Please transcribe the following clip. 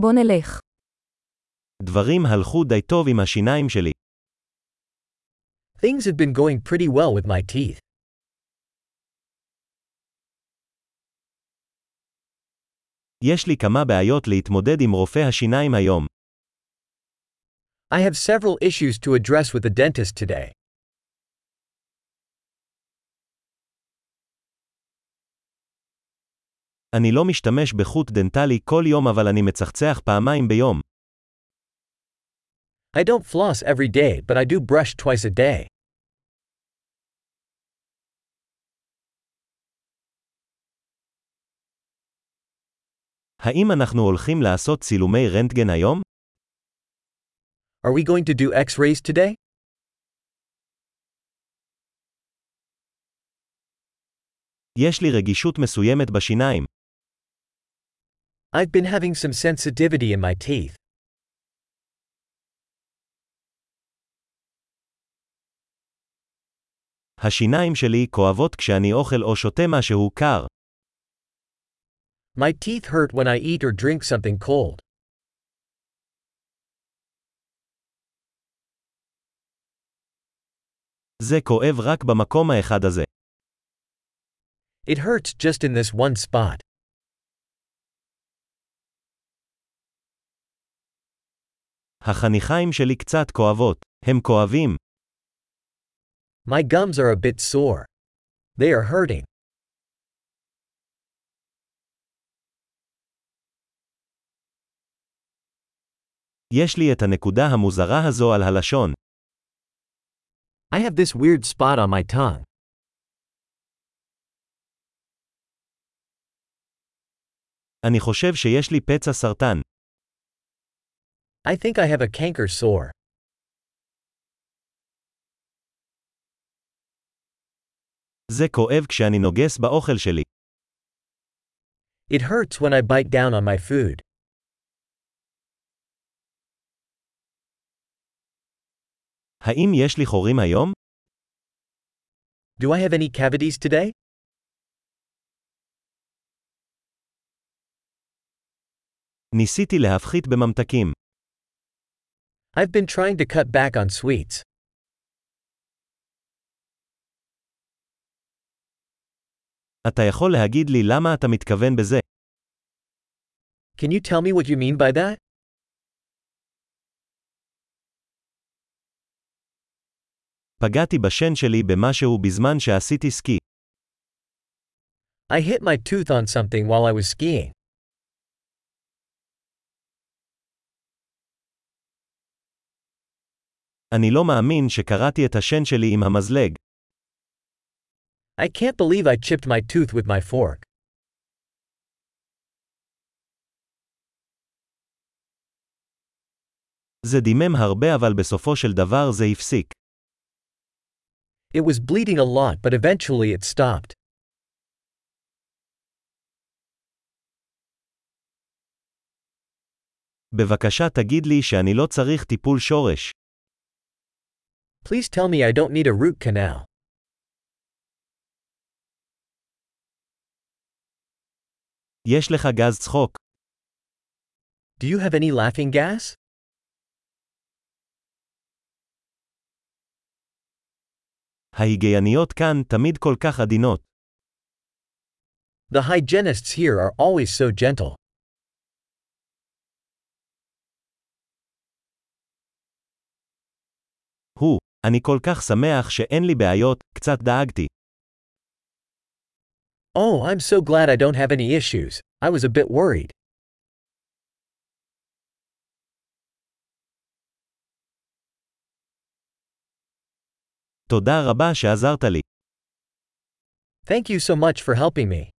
בוא נלך. דברים הלכו די טוב עם השיניים שלי. Things have been going pretty well with my teeth. יש לי כמה בעיות להתמודד עם רופא השיניים היום. I have several issues to address with the dentist today. אני לא משתמש בחוט דנטלי כל יום אבל אני מצחצח פעמיים ביום. I don't floss every day, but I do brush twice a day. האם אנחנו הולכים לעשות צילומי רנטגן היום? Are we going to do x rays today? יש לי רגישות מסוימת בשיניים. I've been having some sensitivity in my teeth. השיניים שלי כואבות כשאני אוכל או שותה משהו קר. My teeth hurt when I eat or drink something cold. זה כואב רק במקום האחד הזה. It hurts just in this one spot. החניכיים שלי קצת כואבות. הם כואבים. My gums are a bit sore. They are hurting. יש לי את הנקודה המוזרה הזו על הלשון. I have this weird spot on my tongue. אני חושב שיש לי פצע סרטן. I think I have a canker sore. זה כואב כשאני נוגס באוכל שלי. It hurts when I bite down on my food. האם יש לי חורים היום? Do I have any cavities today? ניסיתי להפחית בממתקים. I've been trying to cut back on sweets. אתה יכול להגיד לי למה אתה מתכוון בזה? Can you tell me what you mean by that? פגעתי בשן שלי במשהו בזמן שעשיתי סקי. I hit my tooth on something while I was skiing. אני לא מאמין שקרעתי את השן שלי עם המזלג. I can't believe I chipped my tooth with my fork. זה דימם הרבה אבל בסופו של דבר זה הפסיק. It was bleeding a lot, but eventually it stopped. בבקשה תגיד לי שאני לא צריך טיפול שורש. Please tell me I don't need a root canal. יש לך גז צחוק. Do you have any laughing gas? ההיגייניות כאן תמיד כל כך עדינות. The hygienists here are always so gentle. אני כל כך שמח שאין לי בעיות, קצת דאגתי. Oh, I'm so glad I don't have any issues. I was a bit worried. תודה רבה שעזרת לי. Thank you so much for helping me.